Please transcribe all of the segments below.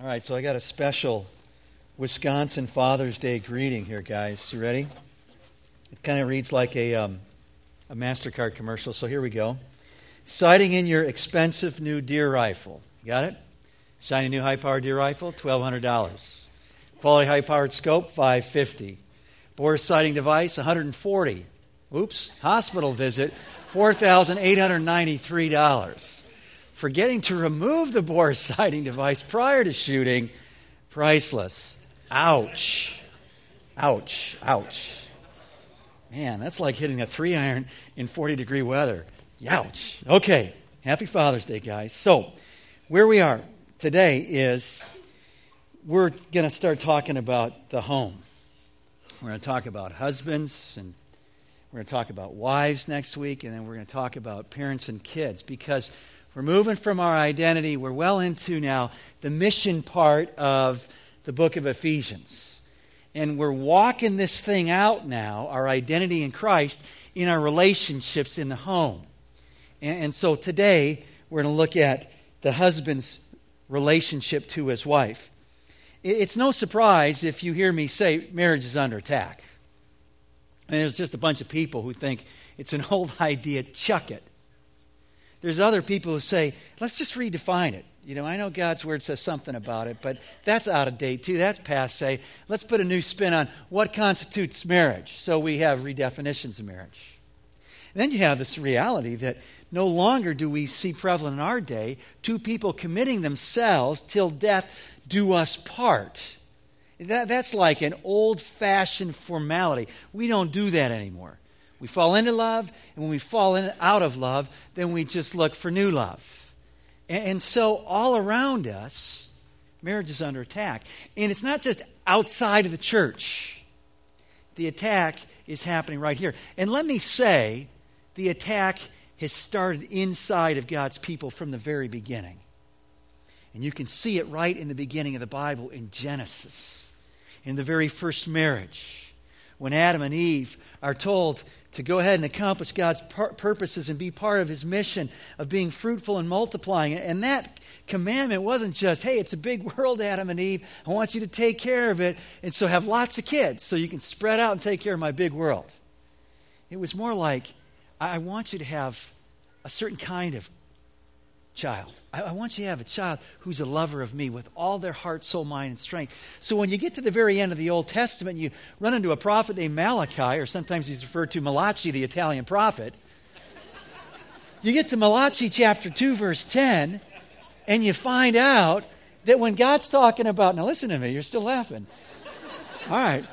All right, so I got a special Wisconsin Father's Day greeting here, guys. You ready? It kind of reads like a, um, a MasterCard commercial, so here we go. Sighting in your expensive new deer rifle. Got it? Shiny new high powered deer rifle, $1,200. Quality high powered scope, 550 Bore sighting device, 140 Oops, hospital visit, $4,893 forgetting to remove the bore sighting device prior to shooting, priceless. Ouch. Ouch. Ouch. Man, that's like hitting a three iron in 40 degree weather. Youch. Okay. Happy Father's Day, guys. So, where we are today is we're going to start talking about the home. We're going to talk about husbands and we're going to talk about wives next week, and then we're going to talk about parents and kids because we're moving from our identity. We're well into now the mission part of the book of Ephesians. And we're walking this thing out now, our identity in Christ, in our relationships in the home. And, and so today, we're going to look at the husband's relationship to his wife. It's no surprise if you hear me say marriage is under attack. And there's just a bunch of people who think it's an old idea, chuck it. There's other people who say, let's just redefine it. You know, I know God's word says something about it, but that's out of date too. That's passe. Let's put a new spin on what constitutes marriage. So we have redefinitions of marriage. And then you have this reality that no longer do we see prevalent in our day two people committing themselves till death do us part. That, that's like an old fashioned formality. We don't do that anymore. We fall into love, and when we fall in, out of love, then we just look for new love. And, and so, all around us, marriage is under attack. And it's not just outside of the church, the attack is happening right here. And let me say, the attack has started inside of God's people from the very beginning. And you can see it right in the beginning of the Bible in Genesis, in the very first marriage, when Adam and Eve are told to go ahead and accomplish God's purposes and be part of His mission of being fruitful and multiplying. And that commandment wasn't just, hey, it's a big world, Adam and Eve. I want you to take care of it. And so have lots of kids so you can spread out and take care of my big world. It was more like, I want you to have a certain kind of child. I, I, want you to have a child who's a lover of me with all their heart, soul, mind, and strength. So when you get to the very end of the Old Testament, you run into a prophet named Malachi, or sometimes he's referred to Malachi, the Italian prophet. you get to Malachi chapter 2, verse 10, and you find out that when God's talking about, now listen to me, you're still laughing. All right.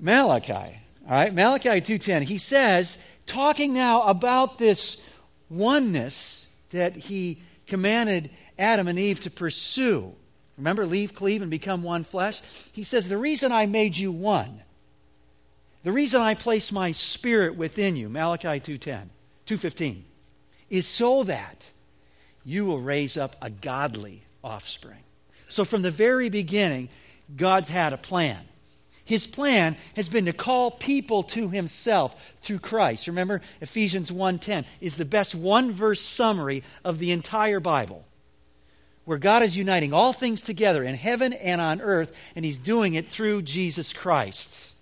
Malachi. All right, Malachi 2:10. He says, talking now about this oneness that he commanded Adam and Eve to pursue. Remember, leave, cleave, and become one flesh? He says, The reason I made you one, the reason I placed my spirit within you, Malachi 2.10, 2.15, is so that you will raise up a godly offspring. So from the very beginning, God's had a plan. His plan has been to call people to himself through Christ. Remember Ephesians 1:10 is the best one-verse summary of the entire Bible. Where God is uniting all things together in heaven and on earth and he's doing it through Jesus Christ.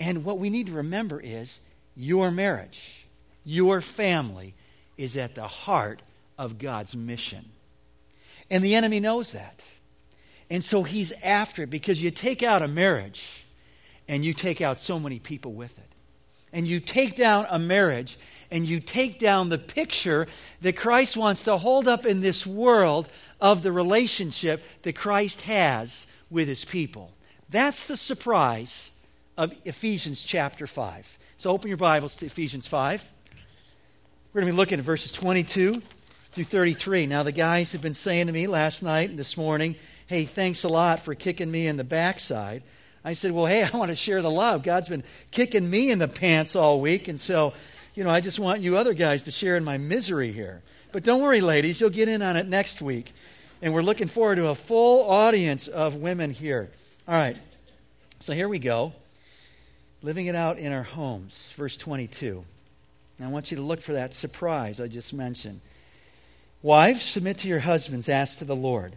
And what we need to remember is your marriage, your family is at the heart of God's mission. And the enemy knows that. And so he's after it because you take out a marriage and you take out so many people with it. And you take down a marriage and you take down the picture that Christ wants to hold up in this world of the relationship that Christ has with his people. That's the surprise of Ephesians chapter 5. So open your Bibles to Ephesians 5. We're going to be looking at verses 22 through 33. Now, the guys have been saying to me last night and this morning, hey, thanks a lot for kicking me in the backside. I said, well, hey, I want to share the love. God's been kicking me in the pants all week, and so, you know, I just want you other guys to share in my misery here. But don't worry, ladies, you'll get in on it next week. And we're looking forward to a full audience of women here. All right, so here we go. Living it out in our homes, verse 22. I want you to look for that surprise I just mentioned. Wives, submit to your husbands, as to the Lord.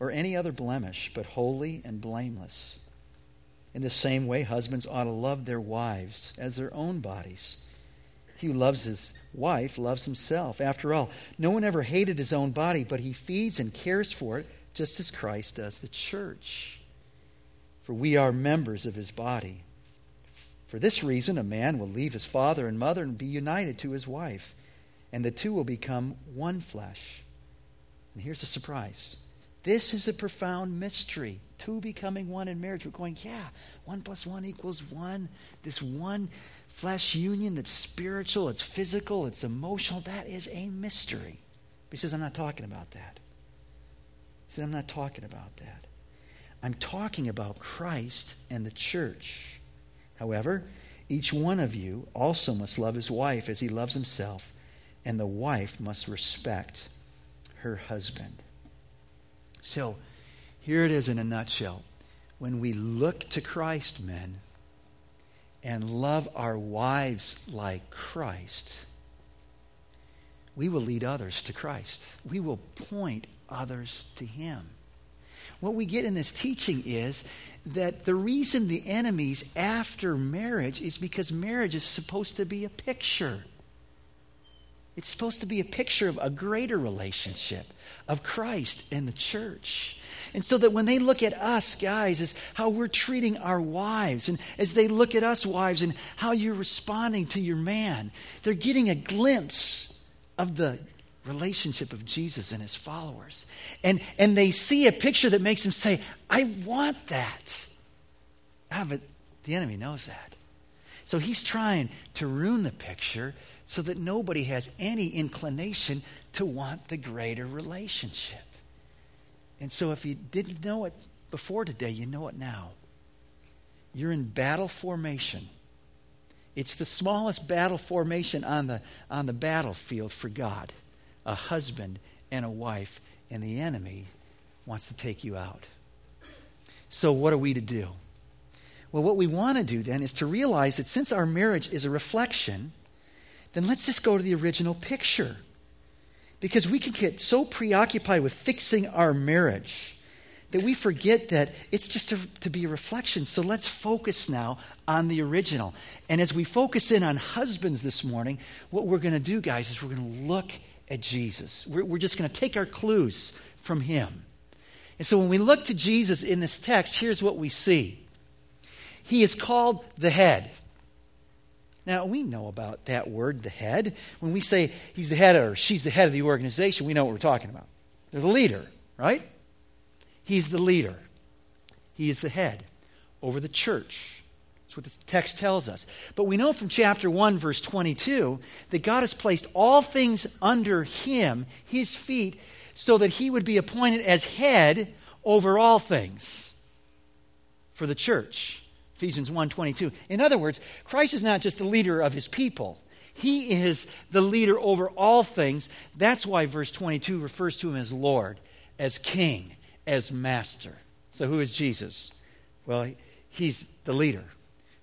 or any other blemish, but holy and blameless. In the same way, husbands ought to love their wives as their own bodies. He who loves his wife loves himself. After all, no one ever hated his own body, but he feeds and cares for it, just as Christ does the church. For we are members of his body. For this reason, a man will leave his father and mother and be united to his wife, and the two will become one flesh. And here's a surprise this is a profound mystery. Two becoming one in marriage. We're going, yeah, one plus one equals one. This one flesh union that's spiritual, it's physical, it's emotional, that is a mystery. He says, I'm not talking about that. He says, I'm not talking about that. I'm talking about Christ and the church. However, each one of you also must love his wife as he loves himself, and the wife must respect her husband. So, here it is in a nutshell. When we look to Christ, men, and love our wives like Christ, we will lead others to Christ. We will point others to Him. What we get in this teaching is that the reason the enemy's after marriage is because marriage is supposed to be a picture. It's supposed to be a picture of a greater relationship of Christ and the church. And so that when they look at us, guys, as how we're treating our wives, and as they look at us, wives, and how you're responding to your man, they're getting a glimpse of the relationship of Jesus and his followers. And, and they see a picture that makes them say, I want that. Ah, but the enemy knows that. So he's trying to ruin the picture so that nobody has any inclination to want the greater relationship. And so, if you didn't know it before today, you know it now. You're in battle formation. It's the smallest battle formation on the, on the battlefield for God a husband and a wife, and the enemy wants to take you out. So, what are we to do? Well, what we want to do then is to realize that since our marriage is a reflection then let's just go to the original picture. Because we can get so preoccupied with fixing our marriage that we forget that it's just to, to, be a reflection. So let's focus now on the original. And as we focus in on husbands this morning, what we're going to do, guys, is we're going to look at Jesus. We're, we're just going to take our clues from him. And so when we look to Jesus in this text, here's what we see He is called the head. Now, we know about that word, the head. When we say he's the head or she's the head of the organization, we know what we're talking about. They're the leader, right? He's the leader. He is the head over the church. That's what the text tells us. But we know from chapter 1, verse 22, that God has placed all things under him, his feet, so that he would be appointed as head over all things for the church. Ephesians 1:22. In other words, Christ is not just the leader of his people. He is the leader over all things. That's why verse 22 refers to him as Lord, as king, as master. So who is Jesus? Well, he's the leader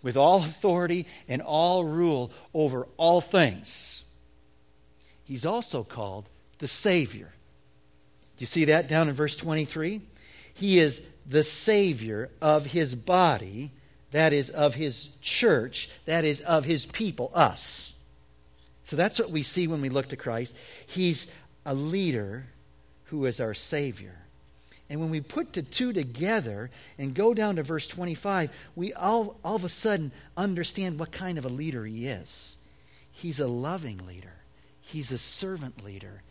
with all authority and all rule over all things. He's also called the Savior. Do you see that down in verse 23? He is the Savior of his body that is, of his church, that is, of his people, us. So that's what we see when we look to Christ. He's a leader who is our Savior. And when we put the two together and go down to verse 25, we all, all of a sudden understand what kind of a leader he is. He's a loving leader, he's a servant leader,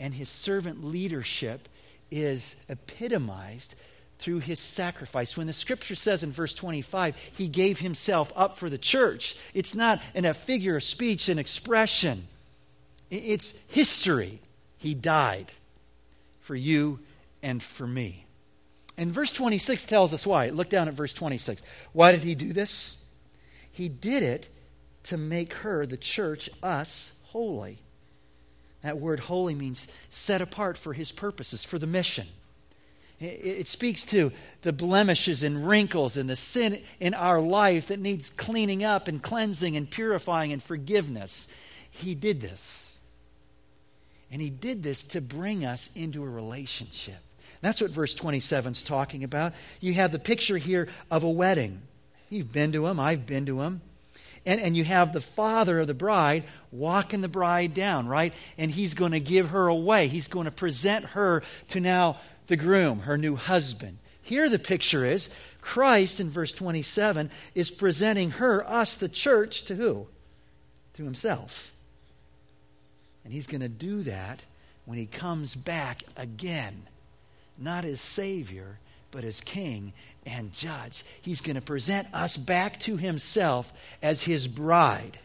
and his servant leadership is epitomized through his sacrifice. When the scripture says in verse 25, he gave himself up for the church, it's not in a figure of speech, an expression, it's history. He died for you and for me. And verse 26 tells us why. Look down at verse 26. Why did he do this? He did it to make her, the church, us, holy. That word holy means set apart for his purposes, for the mission. It speaks to the blemishes and wrinkles and the sin in our life that needs cleaning up and cleansing and purifying and forgiveness. He did this. And he did this to bring us into a relationship. That's what verse 27 is talking about. You have the picture here of a wedding. You've been to them, I've been to them. And, and you have the father of the bride walking the bride down, right? And he's going to give her away. He's going to present her to now the groom, her new husband. Here the picture is Christ in verse 27 is presenting her, us, the church, to who? To himself. And he's going to do that when he comes back again, not as Savior, but as King and Judge. He's going to present us back to himself as his bride.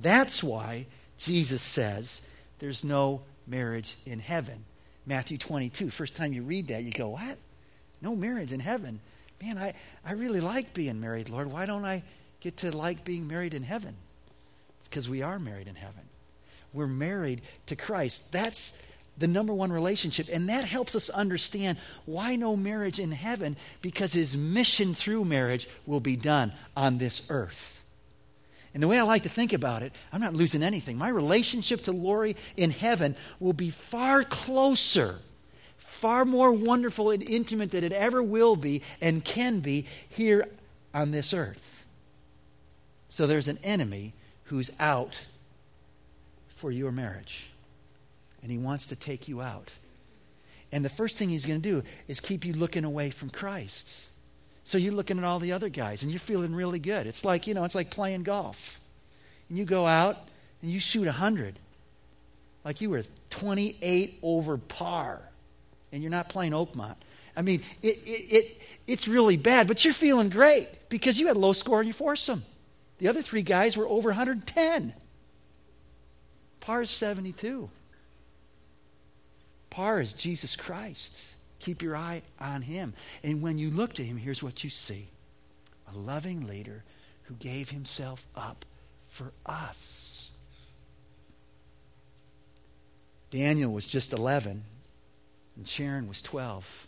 That's why Jesus says there's no marriage in heaven. Matthew 22. First time you read that, you go, What? No marriage in heaven. Man, I, I really like being married, Lord. Why don't I get to like being married in heaven? It's because we are married in heaven. We're married to Christ. That's the number one relationship. And that helps us understand why no marriage in heaven, because his mission through marriage will be done on this earth. And the way I like to think about it, I'm not losing anything. My relationship to Lori in heaven will be far closer, far more wonderful and intimate than it ever will be and can be here on this earth. So there's an enemy who's out for your marriage, and he wants to take you out. And the first thing he's going to do is keep you looking away from Christ. So you're looking at all the other guys and you're feeling really good. It's like, you know, it's like playing golf. And you go out and you shoot 100. Like you were 28 over par. And you're not playing Oakmont. I mean, it, it, it, it's really bad, but you're feeling great because you had a low score and you forced them. The other three guys were over 110. Par is 72. Par is Jesus Christ. Keep your eye on him. And when you look to him, here's what you see a loving leader who gave himself up for us. Daniel was just 11, and Sharon was 12.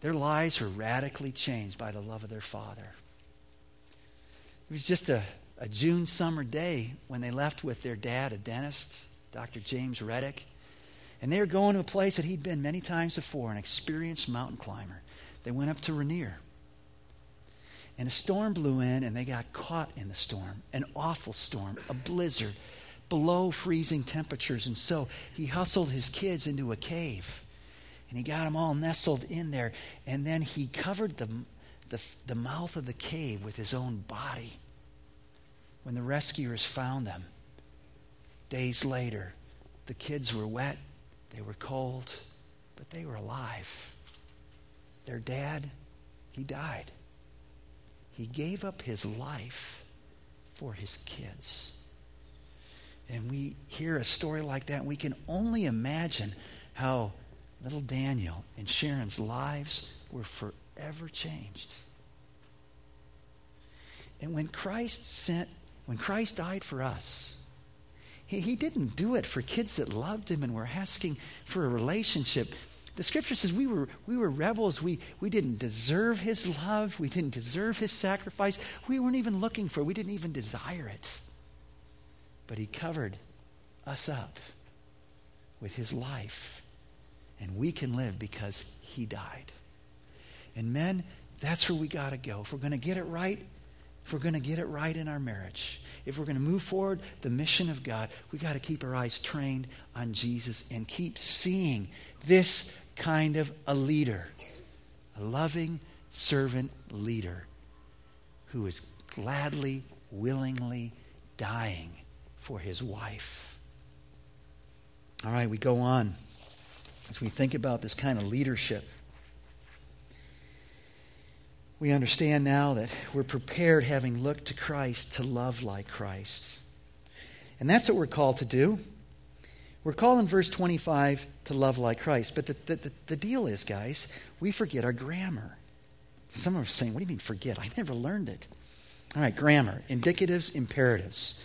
Their lives were radically changed by the love of their father. It was just a, a June summer day when they left with their dad, a dentist, Dr. James Reddick. And they were going to a place that he'd been many times before, an experienced mountain climber. They went up to Rainier. And a storm blew in, and they got caught in the storm an awful storm, a blizzard, below freezing temperatures. And so he hustled his kids into a cave, and he got them all nestled in there. And then he covered the, the, the mouth of the cave with his own body. When the rescuers found them, days later, the kids were wet they were cold, but they were alive. Their dad, he died. He gave up his life for his kids. And we hear a story like that, and we can only imagine how little Daniel and Sharon's lives were forever changed. And when Christ sent, when Christ died for us, he, he didn't do it for kids that loved him and were asking for a relationship. The scripture says we were, we were rebels. We, we didn't deserve his love. We didn't deserve his sacrifice. We weren't even looking for it. We didn't even desire it. But he covered us up with his life. And we can live because he died. And men, that's where we got to go. If we're going to get it right, if we're going to get it right in our marriage, if we're going to move forward the mission of God, we got to keep our eyes trained on Jesus and keep seeing this kind of a leader, a loving servant leader who is gladly, willingly dying for his wife. All right, we go on as we think about this kind of leadership we understand now that we're prepared, having looked to Christ, to love like Christ. And that's what we're called to do. We're called in verse 25 to love like Christ. But the, the, the, deal is, guys, we forget our grammar. Some are saying, What do you mean forget? I never learned it. All right, grammar indicatives, imperatives.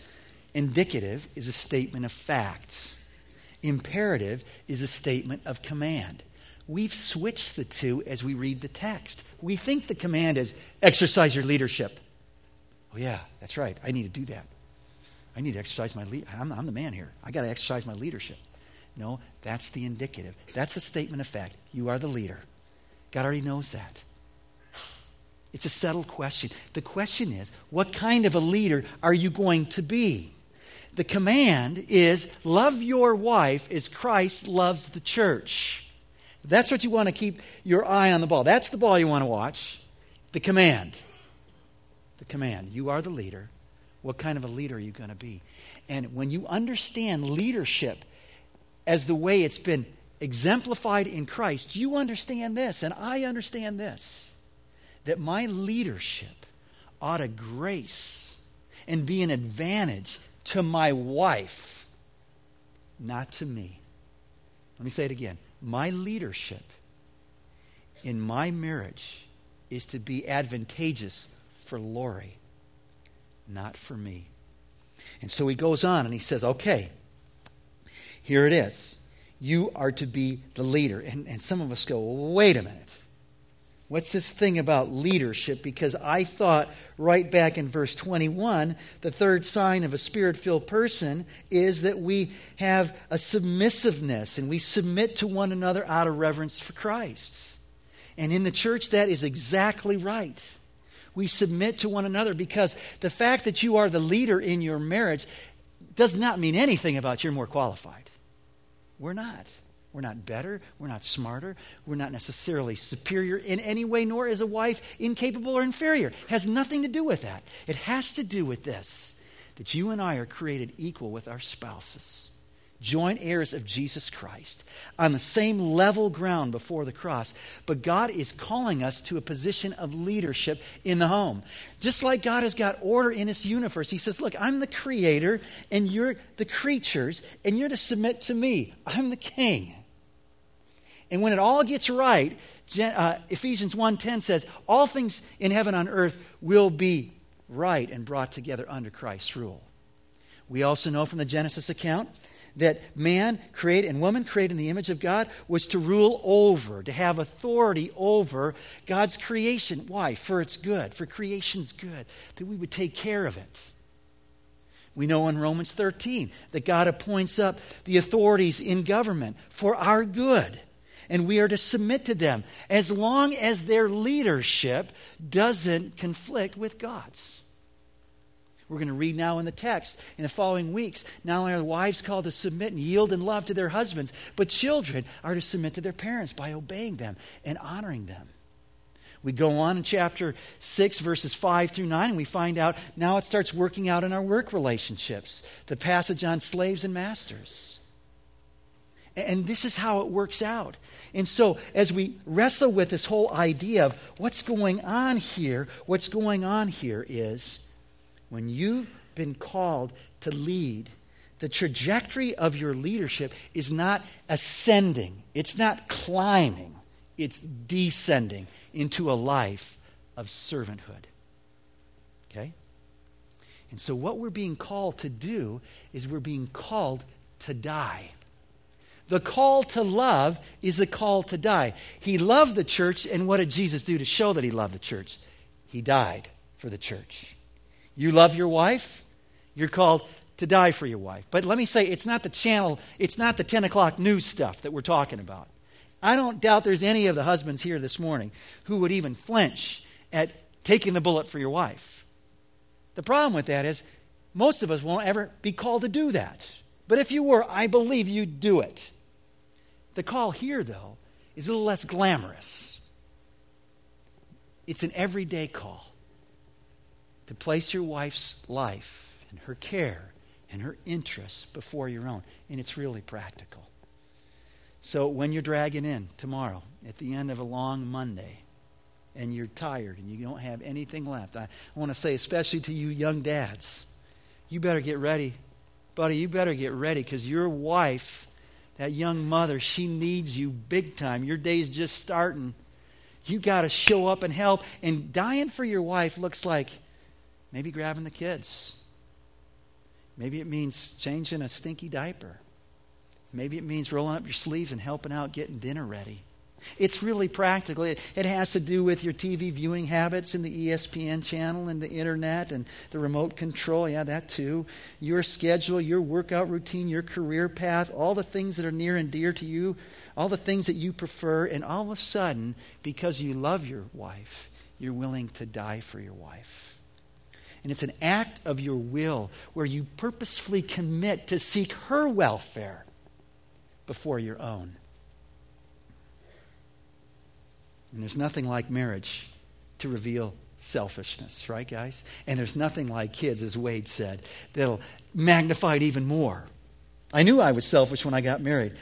Indicative is a statement of fact, imperative is a statement of command. We've switched the two as we read the text. We think the command is exercise your leadership. Oh, yeah, that's right. I need to do that. I need to exercise my lead. I'm, I'm the man here. I got to exercise my leadership. No, that's the indicative. That's the statement of fact. You are the leader. God already knows that. It's a settled question. The question is, what kind of a leader are you going to be? The command is love your wife as Christ loves the church. That's what you want to keep your eye on the ball. That's the ball you want to watch. The command. The command. You are the leader. What kind of a leader are you going to be? And when you understand leadership as the way it's been exemplified in Christ, you understand this, and I understand this that my leadership ought to grace and be an advantage to my wife, not to me. Let me say it again. My leadership in my marriage is to be advantageous for Lori, not for me. And so he goes on and he says, okay, here it is. You are to be the leader. And, and some of us go, wait a minute. What's this thing about leadership? Because I thought right back in verse 21, the third sign of a spirit filled person is that we have a submissiveness and we submit to one another out of reverence for Christ. And in the church, that is exactly right. We submit to one another because the fact that you are the leader in your marriage does not mean anything about you're more qualified. We're not. We're not better. We're not smarter. We're not necessarily superior in any way, nor is a wife incapable or inferior. It has nothing to do with that. It has to do with this that you and I are created equal with our spouses joint heirs of Jesus Christ, on the same level ground before the cross. But God is calling us to a position of leadership in the home. Just like God has got order in His universe, He says, Look, I'm the creator, and you're the creatures, and you're to submit to me. I'm the king. And when it all gets right, uh, Ephesians 1:10 says, "All things in heaven and on earth will be right and brought together under Christ's rule." We also know from the Genesis account that man created and woman created in the image of God was to rule over, to have authority over God's creation. Why? For its good, for creation's good, that we would take care of it. We know in Romans 13 that God appoints up the authorities in government for our good, and we are to submit to them as long as their leadership doesn't conflict with God's. We're going to read now in the text in the following weeks. Not only are the wives called to submit and yield in love to their husbands, but children are to submit to their parents by obeying them and honoring them. We go on in chapter 6, verses 5 through 9, and we find out now it starts working out in our work relationships. The passage on slaves and masters. And this is how it works out. And so, as we wrestle with this whole idea of what's going on here, what's going on here is when you've been called to lead, the trajectory of your leadership is not ascending, it's not climbing, it's descending into a life of servanthood. Okay? And so, what we're being called to do is we're being called to die. The call to love is a call to die. He loved the church, and what did Jesus do to show that he loved the church? He died for the church. You love your wife, you're called to die for your wife. But let me say, it's not the channel, it's not the 10 o'clock news stuff that we're talking about. I don't doubt there's any of the husbands here this morning who would even flinch at taking the bullet for your wife. The problem with that is most of us won't ever be called to do that. But if you were, I believe you'd do it. The call here, though, is a little less glamorous. It's an everyday call to place your wife's life and her care and her interests before your own. And it's really practical. So when you're dragging in tomorrow at the end of a long Monday and you're tired and you don't have anything left, I, want to say, especially to you young dads, you better get ready. Buddy, you better get ready because your wife that young mother, she needs you big time. Your day's just starting. You got to show up and help. And dying for your wife looks like maybe grabbing the kids. Maybe it means changing a stinky diaper. Maybe it means rolling up your sleeves and helping out getting dinner ready. It's really practical. It, it, has to do with your TV viewing habits and the ESPN channel and the internet and the remote control. Yeah, that too. Your schedule, your workout routine, your career path, all the things that are near and dear to you, all the things that you prefer. And all of a sudden, because you love your wife, you're willing to die for your wife. And it's an act of your will where you purposefully commit to seek her welfare before your own. And there's nothing like marriage to reveal selfishness, right, guys? And there's nothing like kids, as Wade said, that'll magnify it even more. I knew I was selfish when I got married.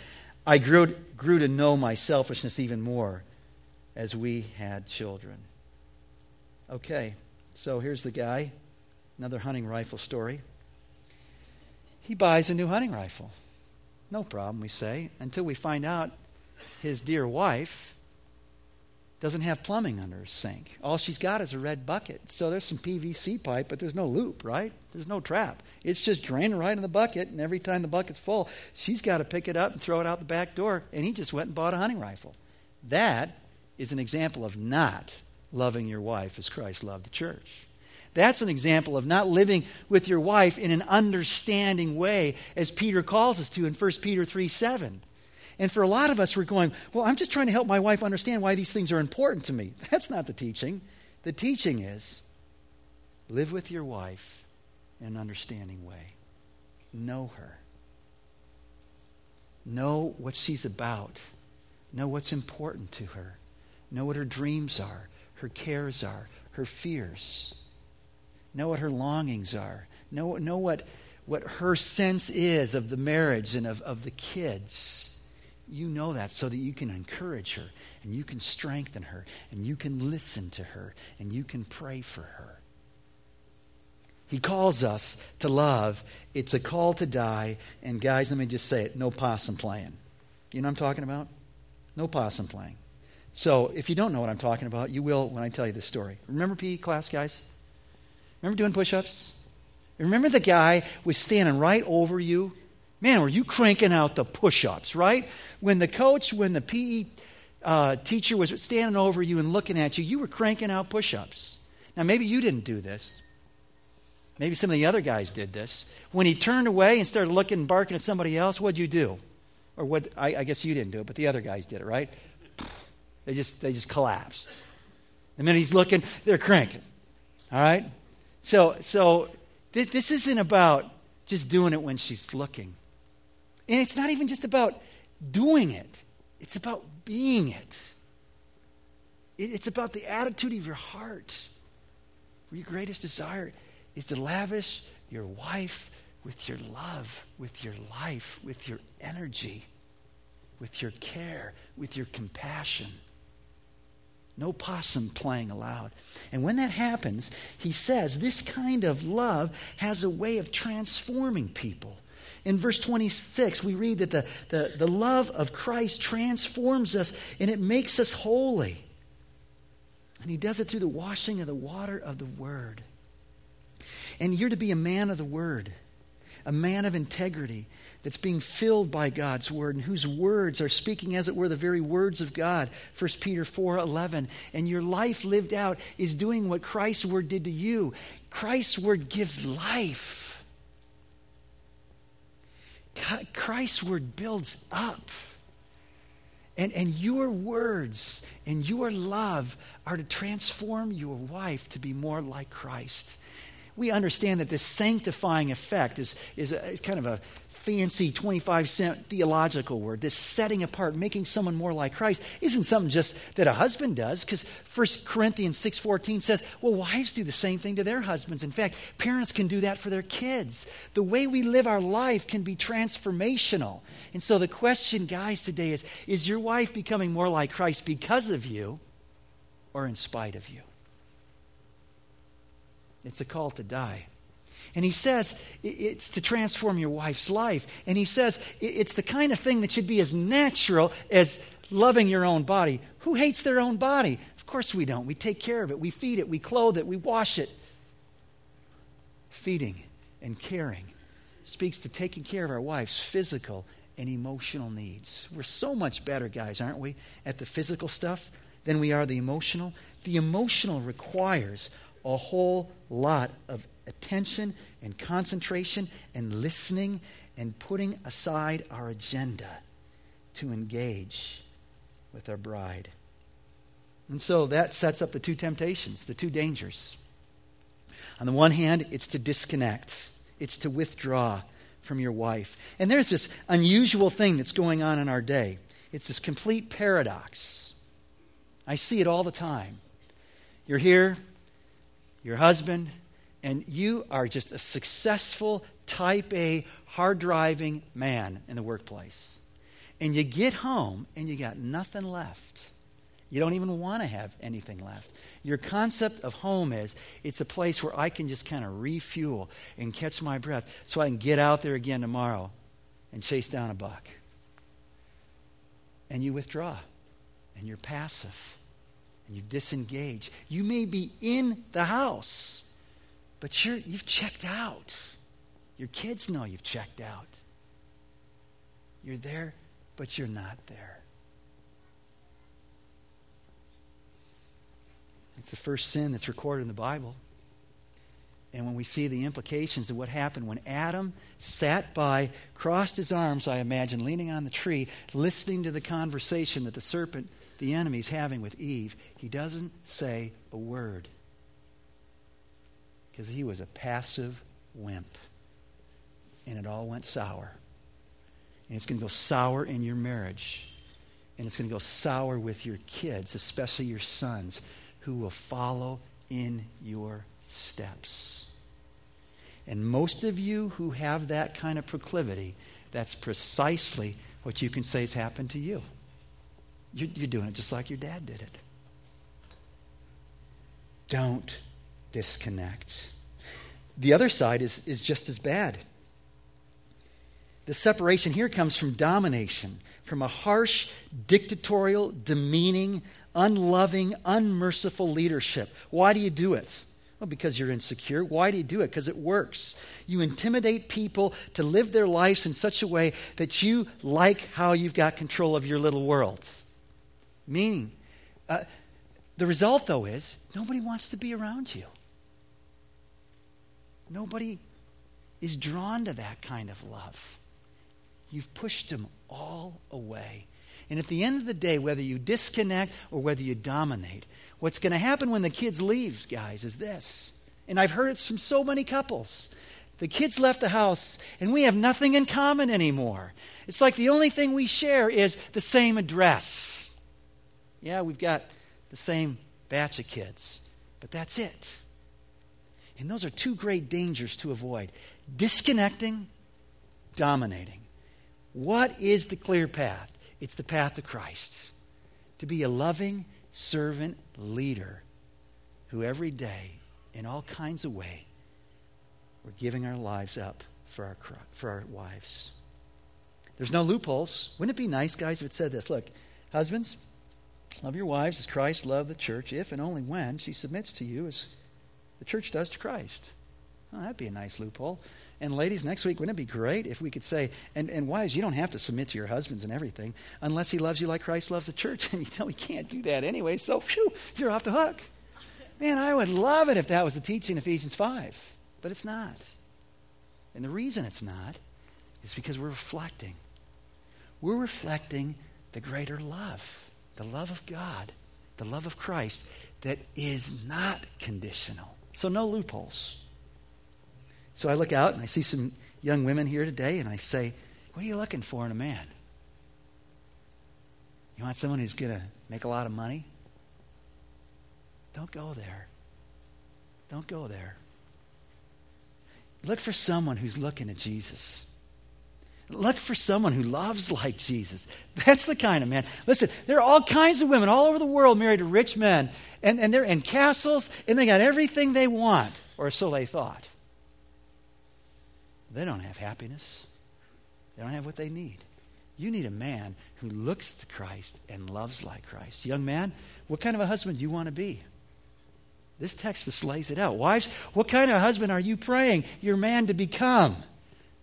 I grew, grew to know my selfishness even more as we had children. Okay, so here's the guy, another hunting rifle story. He buys a new hunting rifle. No problem, we say, until we find out his dear wife doesn't have plumbing under her sink. All she's got is a red bucket. So there's some PVC pipe, but there's no loop, right? There's no trap. It's just draining right in the bucket, and every time the bucket's full, she's got to pick it up and throw it out the back door, and he just went and bought a hunting rifle. That is an example of not loving your wife as Christ loved the church. That's an example of not living with your wife in an understanding way, as Peter calls us to in 1 Peter 3 7. And for a lot of us, we're going, Well, I'm just trying to help my wife understand why these things are important to me. That's not the teaching. The teaching is live with your wife in an understanding way, know her, know what she's about, know what's important to her, know what her dreams are, her cares are, her fears, know what her longings are, know, know what, what her sense is of the marriage and of, of the kids you know that so that you can encourage her and you can strengthen her and you can listen to her and you can pray for her. He calls us to love. It's a call to die. And guys, let me just say it no possum playing. You know what I'm talking about? No possum playing. So if you don't know what I'm talking about, you will when I tell you this story. Remember PE class, guys? Remember doing push ups? Remember the guy was standing right over you Man, were you cranking out the push ups, right? When the coach, when the PE uh, teacher was standing over you and looking at you, you were cranking out push ups. Now, maybe you didn't do this. Maybe some of the other guys did this. When he turned away and started looking and barking at somebody else, what'd you do? Or what? I, I guess you didn't do it, but the other guys did it, right? They just they just collapsed. The minute he's looking, they're cranking. All right. So so th- this isn't about just doing it when she's looking. And it's not even just about doing it, it's about being it. It's about the attitude of your heart. Where your greatest desire is to lavish your wife with your love, with your life, with your energy, with your care, with your compassion. No possum playing allowed. And when that happens, he says this kind of love has a way of transforming people. In verse 26, we read that the, the, the love of Christ transforms us and it makes us holy. And he does it through the washing of the water of the Word. And you're to be a man of the Word, a man of integrity that's being filled by God's Word and whose words are speaking, as it were, the very words of God. 1 Peter 4 11. And your life lived out is doing what Christ's Word did to you. Christ's Word gives life. Christ's word builds up. And, and your words and your love are to transform your wife to be more like Christ. We understand that this sanctifying effect is, is, a, is kind of a fancy 25 cent theological word. This setting apart, making someone more like Christ, isn't something just that a husband does, because 1 Corinthians 6.14 says, well, wives do the same thing to their husbands. In fact, parents can do that for their kids. The way we live our life can be transformational. And so the question, guys, today is, is your wife becoming more like Christ because of you or in spite of you? It's a call to die. And he says it's to transform your wife's life. And he says it's the kind of thing that should be as natural as loving your own body. Who hates their own body? Of course we don't. We take care of it, we feed it, we clothe it, we wash it. Feeding and caring speaks to taking care of our wife's physical and emotional needs. We're so much better, guys, aren't we, at the physical stuff than we are the emotional? The emotional requires a whole lot of attention and concentration and listening and putting aside our agenda to engage with our bride. And so that sets up the two temptations, the two dangers. On the one hand, it's to disconnect, it's to withdraw from your wife. And there's this unusual thing that's going on in our day it's this complete paradox. I see it all the time. You're here, your husband, and you are just a successful type A, hard driving man in the workplace. And you get home and you got nothing left. You don't even want to have anything left. Your concept of home is it's a place where I can just kind of refuel and catch my breath so I can get out there again tomorrow and chase down a buck. And you withdraw and you're passive and you disengage. You may be in the house but you're, you've checked out. Your kids know you've checked out. You're there, but you're not there. It's the first sin that's recorded in the Bible. And when we see the implications of what happened when Adam sat by, crossed his arms, I imagine, leaning on the tree, listening to the conversation that the serpent, the enemy, is having with Eve, he doesn't say a word because he was a passive wimp. And it all went sour. And it's going to go sour in your marriage. And it's going to go sour with your kids, especially your sons, who will follow in your steps. And most of you who have that kind of proclivity, that's precisely what you can say has happened to you. You're, doing it just like your dad did it. Don't disconnect. The other side is, is just as bad. The separation here comes from domination, from a harsh, dictatorial, demeaning, unloving, unmerciful leadership. Why do you do it? Well, because you're insecure. Why do you do it? Because it works. You intimidate people to live their lives in such a way that you like how you've got control of your little world. Meaning, uh, the result, though, is nobody wants to be around you. Nobody is drawn to that kind of love. You've pushed them all away. And at the end of the day, whether you disconnect or whether you dominate, what's going to happen when the kids leave, guys, is this. And I've heard it from so many couples. The kids left the house, and we have nothing in common anymore. It's like the only thing we share is the same address. Yeah, we've got the same batch of kids, but that's it. And those are two great dangers to avoid disconnecting, dominating. What is the clear path? It's the path of Christ. To be a loving servant leader who every day, in all kinds of way, we're giving our lives up for our, for our wives. There's no loopholes. Wouldn't it be nice, guys, if it said this? Look, husbands, love your wives as Christ loved the church, if and only when she submits to you as the church does to Christ. Oh, that'd be a nice loophole. And ladies, next week, wouldn't it be great if we could say, and, and wives, you don't have to submit to your husbands and everything unless he loves you like Christ loves the church. And you know, we can't do that anyway, so phew, you're off the hook. Man, I would love it if that was the teaching in Ephesians 5, but it's not. And the reason it's not is because we're reflecting. We're reflecting the greater love, the love of God, the love of Christ that is not conditional. So, no loopholes. So, I look out and I see some young women here today, and I say, What are you looking for in a man? You want someone who's going to make a lot of money? Don't go there. Don't go there. Look for someone who's looking at Jesus. Look for someone who loves like Jesus. That's the kind of man. Listen, there are all kinds of women all over the world married to rich men, and, and they're in castles, and they got everything they want, or so they thought. they don't have happiness. They don't have what they need. You need a man who looks to Christ and loves like Christ. Young man, what kind of a husband do you want to be? This text just lays it out. Wives, what kind of husband are you praying your man to become?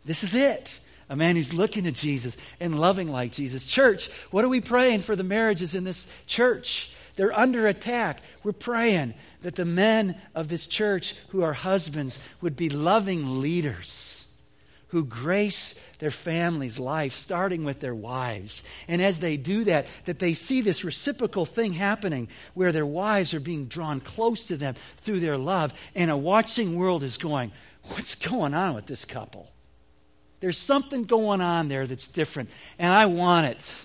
This is it. A man who's looking to Jesus and loving like Jesus. Church, what are we praying for the marriages in this church? They're under attack. We're praying that the men of this church who are husbands would be loving leaders who grace their family's life, starting with their wives. And as they do that, that they see this reciprocal thing happening where their wives are being drawn close to them through their love, and a watching world is going, What's going on with this couple? There's something going on there that's different, and I want it.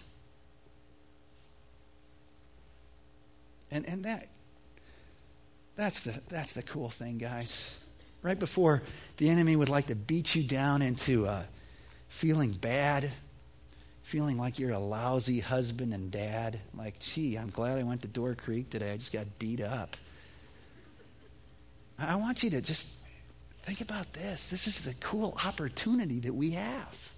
And, and that, that's, the, that's the cool thing, guys right before the enemy would like to beat you down into uh, feeling bad, feeling like you're a lousy husband and dad. Like, gee, I'm glad I went to Door Creek today. I just got beat up. I want you to just think about this. This is the cool opportunity that we have.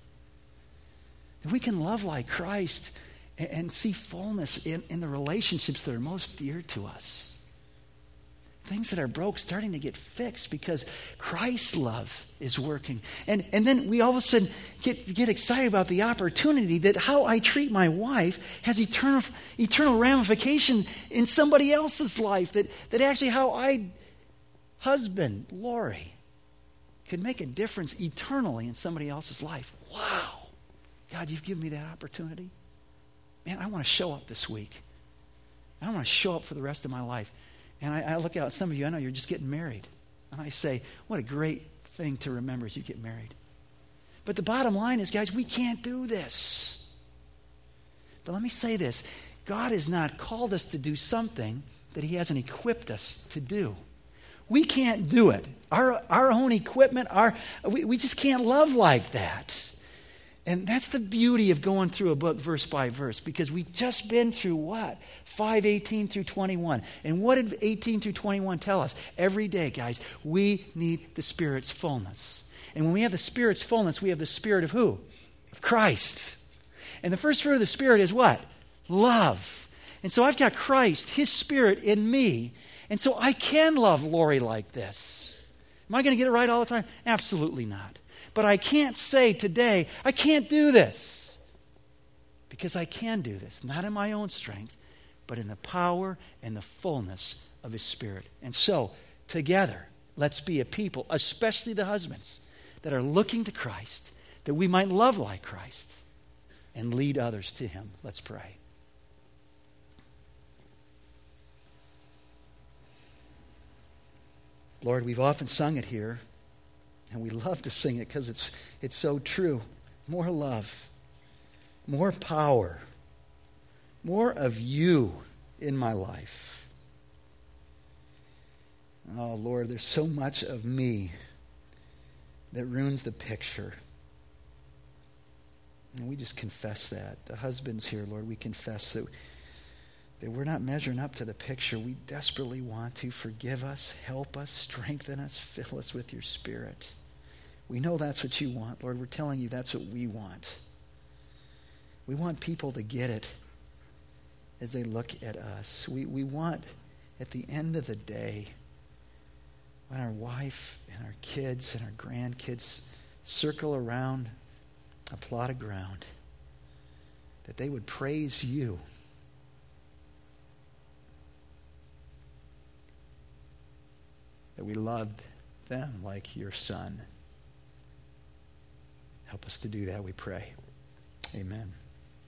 That we can love like Christ and, and see fullness in, in the relationships that are most dear to us things that are broke starting to get fixed because Christ's love is working. And, and then we all of a sudden get, get excited about the opportunity that how I treat my wife has eternal, eternal ramification in somebody else's life. That, that actually how I, husband, Lori, could make a difference eternally in somebody else's life. Wow. God, you've given me that opportunity. Man, I want to show up this week. I want to show up for the rest of my life. And I, I look out, some of you, I know you're just getting married. And I say, what a great thing to remember as you get married. But the bottom line is, guys, we can't do this. But let me say this God has not called us to do something that He hasn't equipped us to do. We can't do it. Our, our own equipment, our, we, we just can't love like that. And that's the beauty of going through a book verse by verse because we've just been through what? 518 through 21. And what did 18 through 21 tell us? Every day, guys, we need the Spirit's fullness. And when we have the Spirit's fullness, we have the Spirit of who? Of Christ. And the first fruit of the Spirit is what? Love. And so I've got Christ, His Spirit in me. And so I can love Lori like this. Am I going to get it right all the time? Absolutely not. But I can't say today, I can't do this. Because I can do this, not in my own strength, but in the power and the fullness of His Spirit. And so, together, let's be a people, especially the husbands, that are looking to Christ, that we might love like Christ and lead others to Him. Let's pray. Lord, we've often sung it here. And we love to sing it because it's, it's so true. More love, more power, more of you in my life. Oh, Lord, there's so much of me that ruins the picture. And we just confess that. The husbands here, Lord, we confess that, that we're not measuring up to the picture. We desperately want to forgive us, help us, strengthen us, fill us with your spirit. We know that's what you want, Lord. We're telling you that's what we want. We want people to get it as they look at us. We, we want, at the end of the day, when our wife and our kids and our grandkids circle around a plot of ground, that they would praise you. That we loved them like your son. Help us to do that, we pray. Amen.